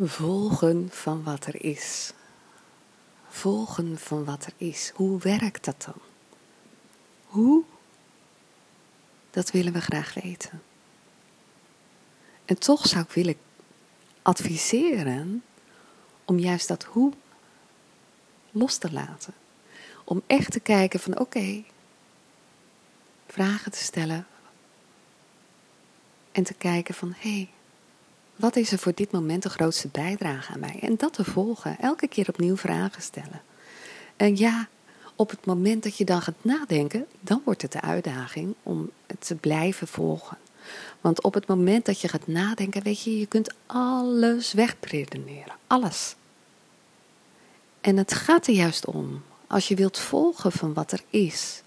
Volgen van wat er is. Volgen van wat er is. Hoe werkt dat dan? Hoe? Dat willen we graag weten. En toch zou ik willen adviseren om juist dat hoe los te laten. Om echt te kijken van oké, vragen te stellen en te kijken van hé, hey, wat is er voor dit moment de grootste bijdrage aan mij? En dat te volgen, elke keer opnieuw vragen stellen. En ja, op het moment dat je dan gaat nadenken, dan wordt het de uitdaging om het te blijven volgen. Want op het moment dat je gaat nadenken, weet je, je kunt alles wegpredeneren. Alles. En het gaat er juist om. Als je wilt volgen van wat er is,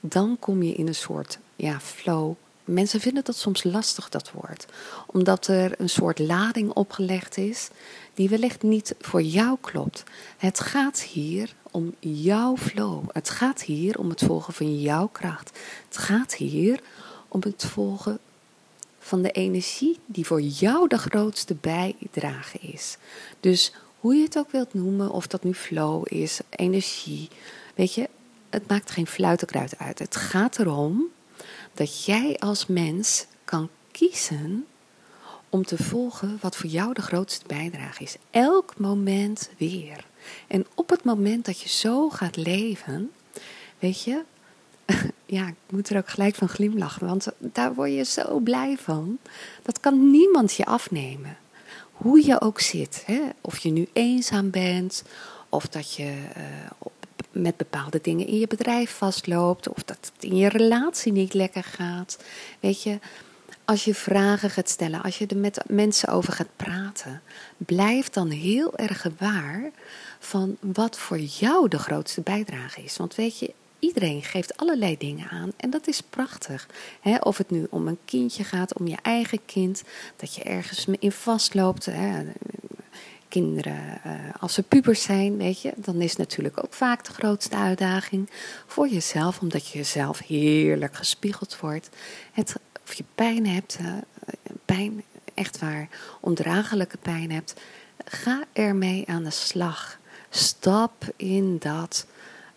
dan kom je in een soort ja, flow. Mensen vinden dat soms lastig, dat woord. Omdat er een soort lading opgelegd is die wellicht niet voor jou klopt. Het gaat hier om jouw flow. Het gaat hier om het volgen van jouw kracht. Het gaat hier om het volgen van de energie die voor jou de grootste bijdrage is. Dus hoe je het ook wilt noemen, of dat nu flow is, energie, weet je, het maakt geen fluitenkruid uit. Het gaat erom dat jij als mens kan kiezen om te volgen wat voor jou de grootste bijdrage is. Elk moment weer. En op het moment dat je zo gaat leven, weet je, ja, ik moet er ook gelijk van glimlachen, want daar word je zo blij van. Dat kan niemand je afnemen. Hoe je ook zit, hè? of je nu eenzaam bent, of dat je uh, met bepaalde dingen in je bedrijf vastloopt, of dat het in je relatie niet lekker gaat. Weet je, als je vragen gaat stellen, als je er met mensen over gaat praten, blijf dan heel erg waar van wat voor jou de grootste bijdrage is. Want weet je, iedereen geeft allerlei dingen aan en dat is prachtig. of het nu om een kindje gaat, om je eigen kind, dat je ergens in vastloopt. Kinderen, eh, als ze pubers zijn, weet je, dan is natuurlijk ook vaak de grootste uitdaging voor jezelf, omdat je jezelf heerlijk gespiegeld wordt. Het, of je pijn hebt, pijn, echt waar, ondraaglijke pijn hebt, ga ermee aan de slag. Stap in dat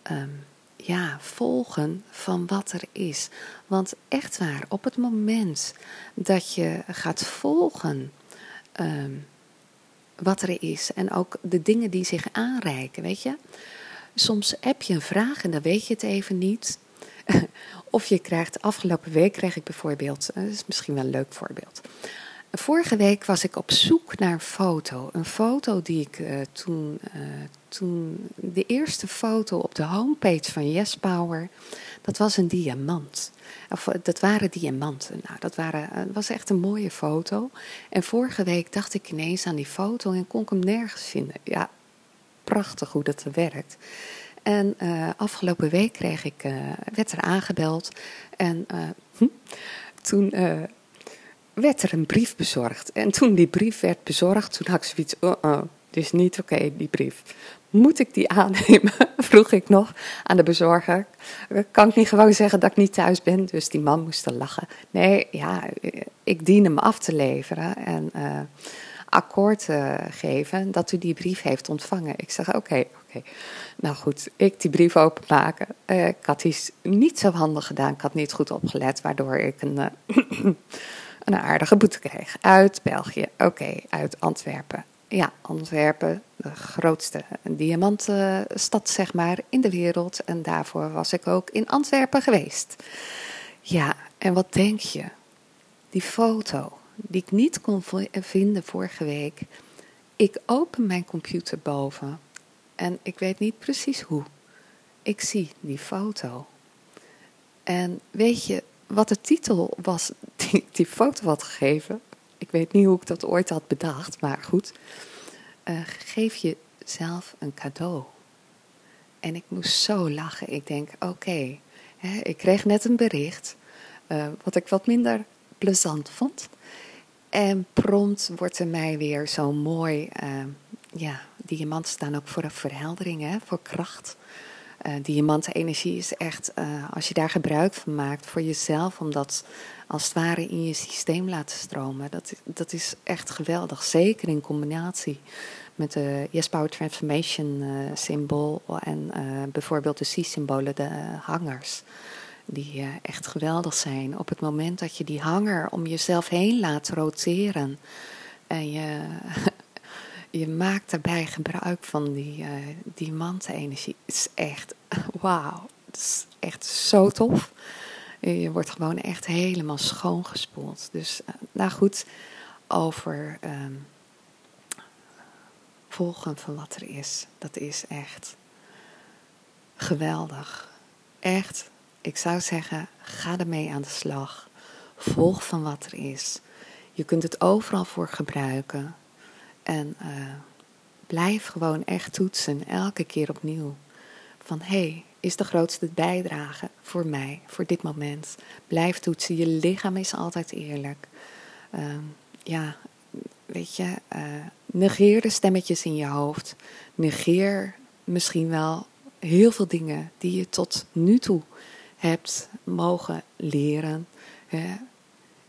ehm, ja, volgen van wat er is. Want echt waar, op het moment dat je gaat volgen ehm, wat er is en ook de dingen die zich aanreiken, weet je. Soms heb je een vraag en dan weet je het even niet. of je krijgt, afgelopen week kreeg ik bijvoorbeeld, eh, dat is misschien wel een leuk voorbeeld. Vorige week was ik op zoek naar een foto. Een foto die ik uh, toen, uh, toen, de eerste foto op de homepage van Yes Power, dat was een diamant. Of dat waren diamanten. Nou, dat waren, was echt een mooie foto. En vorige week dacht ik ineens aan die foto en kon ik hem nergens vinden. Ja, prachtig hoe dat werkt. En afgelopen week kreeg ik, werd er aangebeld. En hm, toen werd er een brief bezorgd. En toen die brief werd bezorgd, toen had ik zoiets, oh, oh is niet oké, die brief. Moet ik die aannemen? Vroeg ik nog aan de bezorger. Kan ik niet gewoon zeggen dat ik niet thuis ben? Dus die man moest er lachen. Nee, ja, ik dien hem af te leveren en uh, akkoord uh, geven dat u die brief heeft ontvangen. Ik zeg, oké, oké. Nou goed, ik die brief openmaken. Uh, ik had iets niet zo handig gedaan. Ik had niet goed opgelet, waardoor ik een een aardige boete kreeg. Uit België, oké, uit Antwerpen. Ja, Antwerpen, de grootste diamantstad, zeg maar, in de wereld. En daarvoor was ik ook in Antwerpen geweest. Ja, en wat denk je? Die foto die ik niet kon vinden vorige week. Ik open mijn computer boven en ik weet niet precies hoe. Ik zie die foto. En weet je, wat de titel was die foto had gegeven. Ik weet niet hoe ik dat ooit had bedacht, maar goed. Uh, geef jezelf een cadeau. En ik moest zo lachen. Ik denk, oké, ik kreeg net een bericht, uh, wat ik wat minder plezant vond. En prompt wordt er mij weer zo mooi, uh, ja, diamanten staan ook voor een verheldering, hè, voor kracht. Uh, diamantenergie is echt, uh, als je daar gebruik van maakt voor jezelf, om dat als het ware in je systeem laten stromen, dat, dat is echt geweldig. Zeker in combinatie met de Yes Power Transformation uh, symbool en bijvoorbeeld de C-symbolen, de hangers. Die echt geweldig zijn. Op het moment dat je die hanger om jezelf heen laat roteren. En je je maakt daarbij gebruik van die uh, diamantenenergie. Het is echt, wauw, het is echt zo tof. Je wordt gewoon echt helemaal schoongespoeld. Dus, uh, nou goed, over um, volgen van wat er is. Dat is echt geweldig. Echt, ik zou zeggen, ga ermee aan de slag. Volg van wat er is. Je kunt het overal voor gebruiken. En uh, blijf gewoon echt toetsen, elke keer opnieuw. Van hé, hey, is de grootste bijdrage voor mij, voor dit moment. Blijf toetsen, je lichaam is altijd eerlijk. Uh, ja, weet je, uh, negeer de stemmetjes in je hoofd. Negeer misschien wel heel veel dingen die je tot nu toe hebt mogen leren.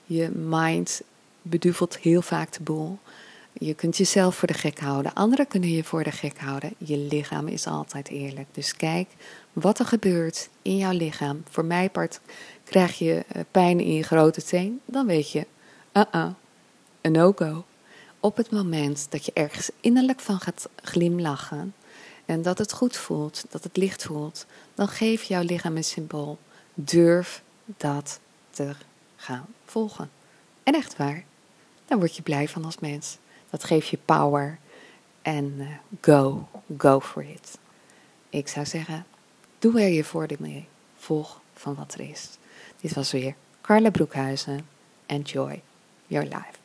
Je mind beduvelt heel vaak de boel. Je kunt jezelf voor de gek houden. Anderen kunnen je voor de gek houden. Je lichaam is altijd eerlijk. Dus kijk wat er gebeurt in jouw lichaam. Voor mij part krijg je eh, pijn in je grote teen. Dan weet je, uh-uh, een no-go. Op het moment dat je ergens innerlijk van gaat glimlachen. En dat het goed voelt, dat het licht voelt. Dan geef jouw lichaam een symbool. Durf dat te gaan volgen. En echt waar, daar word je blij van als mens. Dat geeft je power. En uh, go, go for it. Ik zou zeggen, doe er je voordeel mee. Volg van wat er is. Dit was weer Carla Broekhuizen. Enjoy your life.